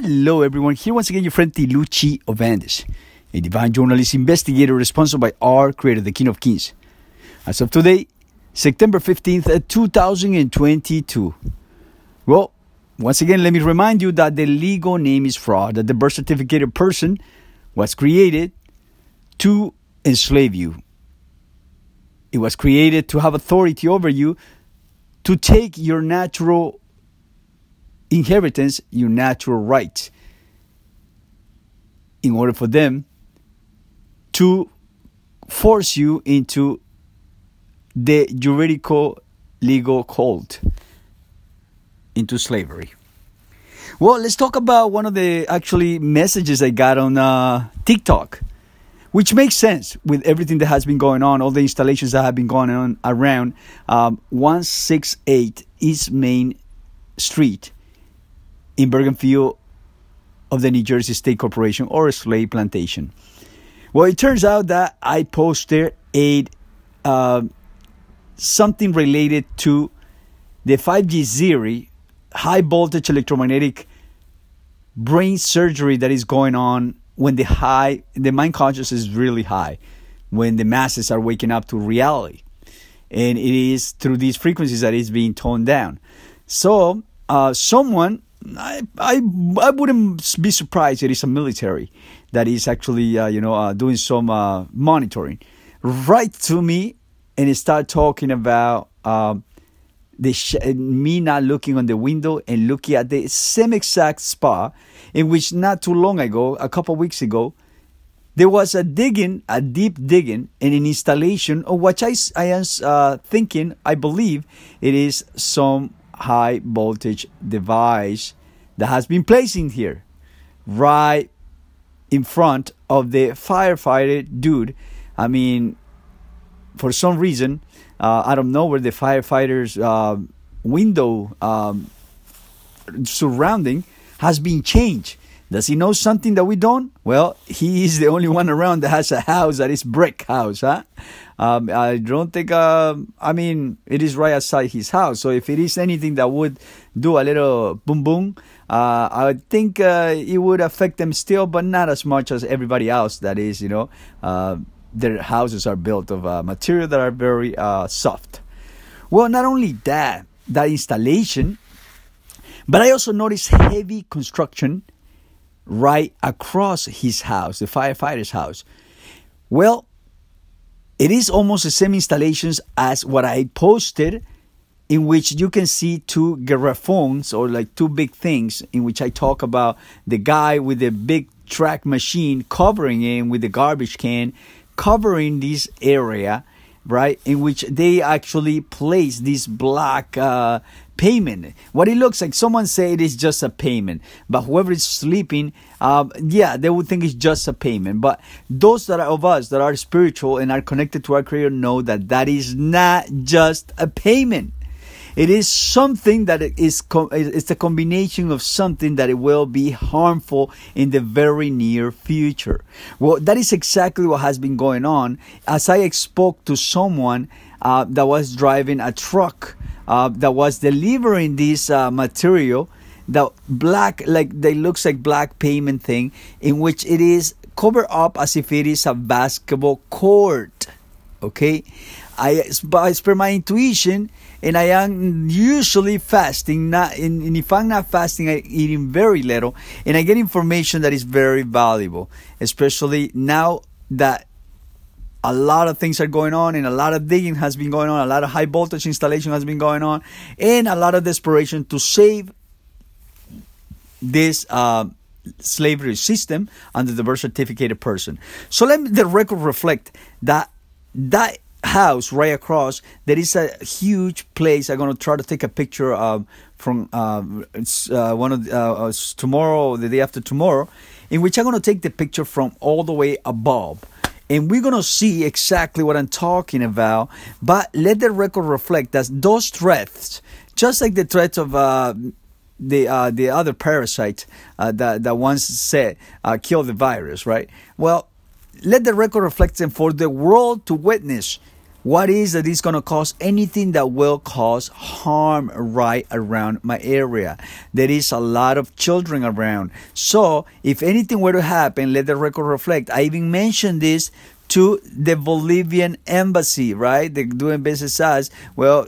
Hello, everyone. Here once again, your friend Tiluchi Of Andes, a divine journalist investigator responsible by our creator, the King of Kings. As of today, September 15th, uh, 2022. Well, once again, let me remind you that the legal name is fraud, that the birth certificate of person was created to enslave you. It was created to have authority over you, to take your natural inheritance, your natural right in order for them to force you into the juridical legal cult, into slavery. Well, let's talk about one of the actually messages I got on uh, TikTok, which makes sense with everything that has been going on, all the installations that have been going on around um, 168 East Main Street in Bergenfield of the New Jersey State Corporation or a slave plantation. Well, it turns out that I posted a uh, something related to the 5G Ziri high voltage electromagnetic brain surgery that is going on when the high the mind consciousness is really high when the masses are waking up to reality and it is through these frequencies that it's being toned down so uh, someone I, I, I wouldn't be surprised it is a military that is actually uh, you know uh, doing some uh, monitoring. Right to me and start talking about um, the sh- me not looking on the window and looking at the same exact spot in which not too long ago a couple weeks ago there was a digging a deep digging and an installation of what I, I am uh, thinking I believe it is some high voltage device that has been placed in here right in front of the firefighter dude. I mean, for some reason, uh, I don't know where the firefighters' uh, window um, surrounding has been changed. Does he know something that we don't? Well, he is the only one around that has a house that is brick house, huh? Um, I don't think. Uh, I mean, it is right outside his house. So if it is anything that would do a little boom boom, uh, I think uh, it would affect them still, but not as much as everybody else. That is, you know, uh, their houses are built of uh, material that are very uh, soft. Well, not only that, that installation, but I also noticed heavy construction right across his house, the firefighter's house. Well, it is almost the same installations as what I posted, in which you can see two garrafones or like two big things, in which I talk about the guy with the big track machine covering him with the garbage can, covering this area, right? In which they actually place this black uh, payment. What it looks like, someone say it is just a payment, but whoever is sleeping, um, yeah, they would think it's just a payment. But those that are of us that are spiritual and are connected to our Creator know that that is not just a payment. It is something that is it's a combination of something that it will be harmful in the very near future. Well, that is exactly what has been going on. As I spoke to someone uh, that was driving a truck uh, that was delivering this uh, material the black like they looks like black payment thing in which it is covered up as if it is a basketball court okay? I as per my intuition and i am usually fasting not and, and if i'm not fasting i eating very little and i get information that is very valuable especially now that a lot of things are going on and a lot of digging has been going on a lot of high voltage installation has been going on and a lot of desperation to save this uh, slavery system under the birth certificated person. So let the record reflect that that house right across there is a huge place. I'm going to try to take a picture of from uh, uh, one of uh, uh, tomorrow the day after tomorrow in which i'm going to take the picture from all the way above and we're going to see exactly what I'm talking about. But let the record reflect that those threats, just like the threats of uh, the uh, the other parasite uh, that that once said uh, kill the virus, right? Well, let the record reflect them for the world to witness what is that is going to cause anything that will cause harm right around my area. There is a lot of children around. So if anything were to happen, let the record reflect. I even mentioned this to the Bolivian embassy, right? They're doing business as well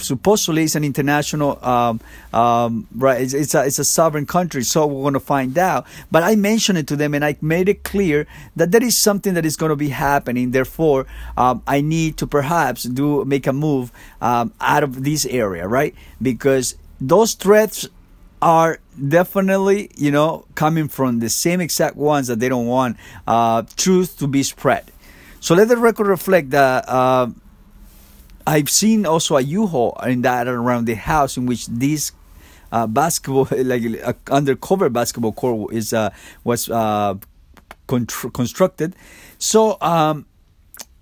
supposedly it's an international um, um, right it's, it's, a, it's a sovereign country so we're going to find out. But i mentioned it to them and i made it clear that there is something that is going to be happening. Therefore um, i need to perhaps do make a move um, out of this area right? Because those threats are definitely you know coming from the same exact ones that they don't want uh, truth to be spread. So let the record reflect that uh, I've seen also a U-Haul in that around the house in which this uh, basketball, like uh, undercover basketball court, is uh, was uh, constructed. So um,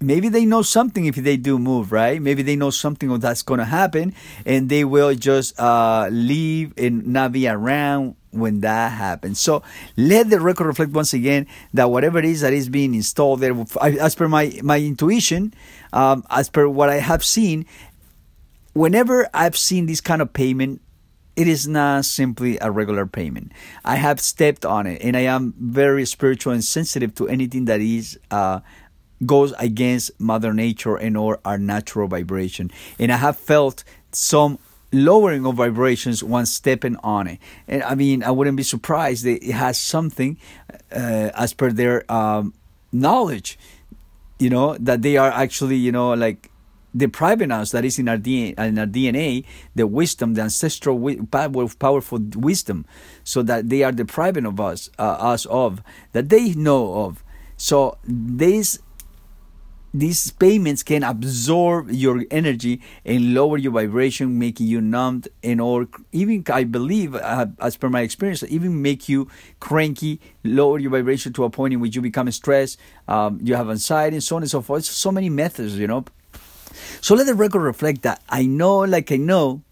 maybe they know something if they do move, right? Maybe they know something that's going to happen, and they will just uh, leave and not be around when that happens. So let the record reflect once again that whatever it is that is being installed there, as per my my intuition, um, as per what I have seen, whenever I've seen this kind of payment. It is not simply a regular payment. I have stepped on it, and I am very spiritual and sensitive to anything that is uh, goes against Mother Nature and or our natural vibration. And I have felt some lowering of vibrations once stepping on it. And I mean, I wouldn't be surprised that it has something uh, as per their um, knowledge, you know, that they are actually, you know, like depriving us that is in our DNA, in our DNA the wisdom, the ancestral powerful wisdom, so that they are depriving of us, uh, us of that they know of. So this these payments can absorb your energy and lower your vibration, making you numbed and or even I believe, uh, as per my experience, even make you cranky, lower your vibration to a point in which you become stressed, um, you have anxiety, and so on and so forth. So many methods, you know. So let the record reflect that I know, like I know,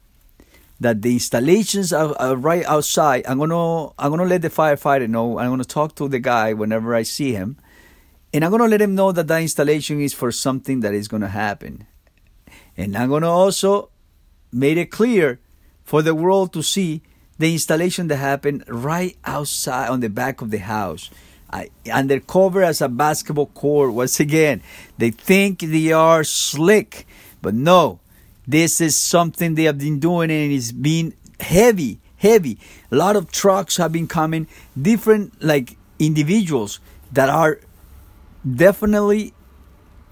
that the installations are, are, right outside. I'm gonna I'm gonna let the firefighter know. I'm gonna talk to the guy whenever I see him and I'm going to let him know that the installation is for something that is going to happen. And I'm going to also make it clear for the world to see the installation that happened right outside on the back of the house. I, undercover as a basketball court. Once again, they think they are slick, but no, this is something they have been doing and it's been heavy, heavy. A lot of trucks have been coming, different like individuals that are definitely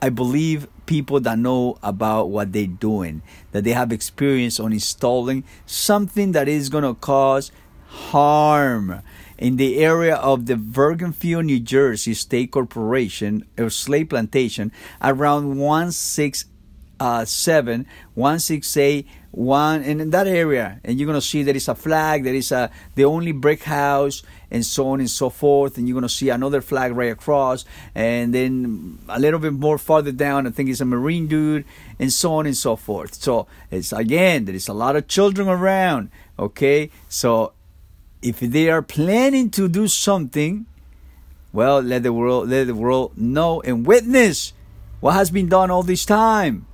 I believe people that know about what they're doing, that they have experience on installing something that is going to cause harm. In the area of the Bergenfield, New Jersey State Corporation, or slave plantation, around 167, uh, 168, one and in that area and you're going to see there is a flag there is a the only brick house and so on and so forth and you're going to see another flag right across and then a little bit more farther down i think it's a marine dude and so on and so forth. So it's again there is a lot of children around okay? So if they are planning to do something well let the world let the world know and witness what has been done all this time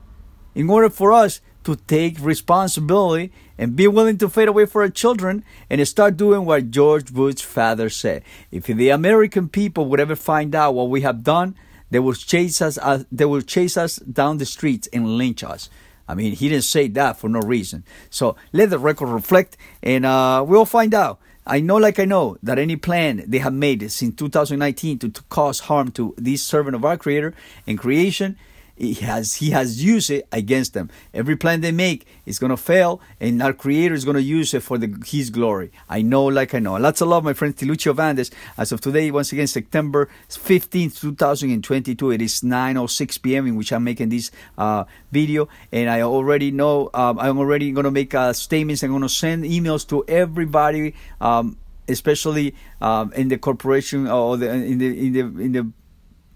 in order for us to take responsibility and be willing to fade away for our children and start doing what George Bush's father said. If the American people would ever find out what we have done, they will chase us. Uh, they will chase us down the streets and lynch us. I mean, he didn't say that for no reason. So let the record reflect, and uh, we'll find out. I know, like I know, that any plan they have made since 2019 to, to cause harm to this servant of our Creator and creation he has he has used it against them. Every plan they make is gonna fail, and our Creator is gonna use it for the, His glory. I know, like I know. Lots of love, my friend Tiluchi Of Andes. As of today, once again, September 15th, 2022. It is 9:06 p.m. in which I'm making this uh, video, and I already know um, I'm already gonna make uh, statements. I'm gonna send emails to everybody. Um, especially um, in the corporation or the, in the in the in the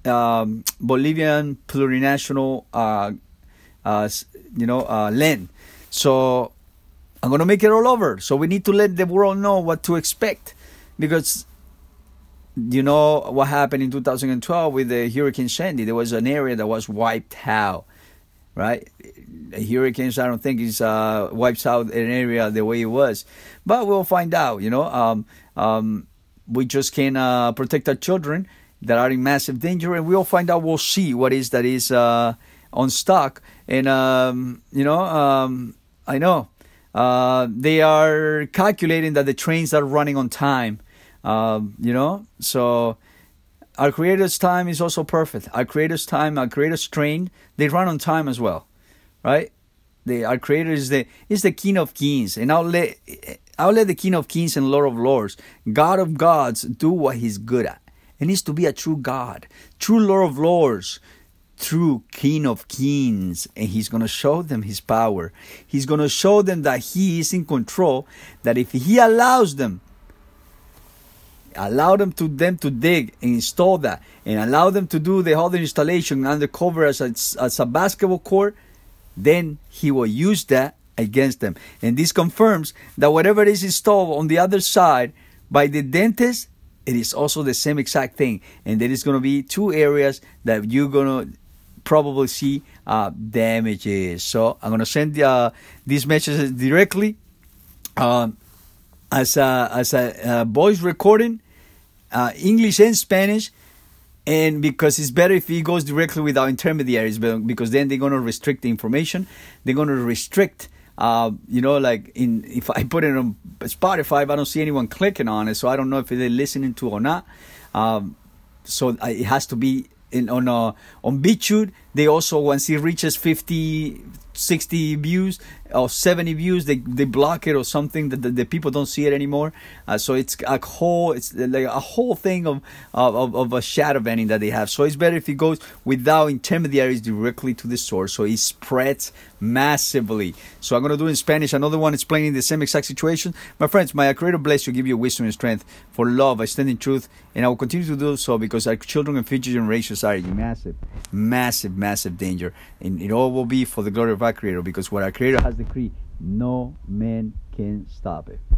um, Bolivian plurinational, uh, uh, you know, uh, land. So I'm gonna make it all over. So we need to let the world know what to expect, because you know what happened in 2012 with the Hurricane Sandy. There was an area that was wiped out. right? Hurricanes, I don't think it's uh, wipes out an area the way it was, but we'll find out. You know, um, um, we just can uh, protect our children that are in massive danger, and we'll find out. We'll see what is that is uh, on stock, and um, you know, um, I know uh, they are calculating that the trains are running on time. Um, you know, so our creators' time is also perfect. Our creators' time, our creators' train, they run on time as well, right? The our creator is the is the King of Kings, and I'll let I'll let the King of Kings and Lord of Lords, God of gods, do what He's good at. It needs to be a true God, true Lord of Lords, true King of Kings, and He's gonna show them His power. He's gonna show them that He is in control. That if He allows them allow them to them to dig and install that and allow them to do the other installation undercover as a, as a basketball court then he will use that against them and this confirms that whatever is installed on the other side by the dentist it is also the same exact thing. And there is going to be two areas that you're going to probably see uh, damages. So i'm going to send uh, these messages directly um, as a, as a, voice recording, uh, English and Spanish, and because it's better if it goes directly without intermediaries, because then they're going to restrict the information. They're going to restrict, uh, you know, like in if I put it on Spotify, I don't see anyone clicking on it, so I don't know if they're listening to or not. Um, so it has to be in, on uh, on BitChute. They also once it reaches 50, 60 views or 70 views they, they block it or something that the, the people don't see it anymore. Uh, so it's a whole it's like a whole thing of, of, of a shadow banning that they have. So it's better if it goes without intermediaries directly to the source. So it spreads massively. So i'm going to do in spanish. Another one explaining the same exact situation. My friends my creator bless you give you wisdom and strength for love i stand in truth and i will continue to do so because our children and future generations are massive massive massive danger. And it all will be for the glory of our creator because what our creator has decreed no man can stop it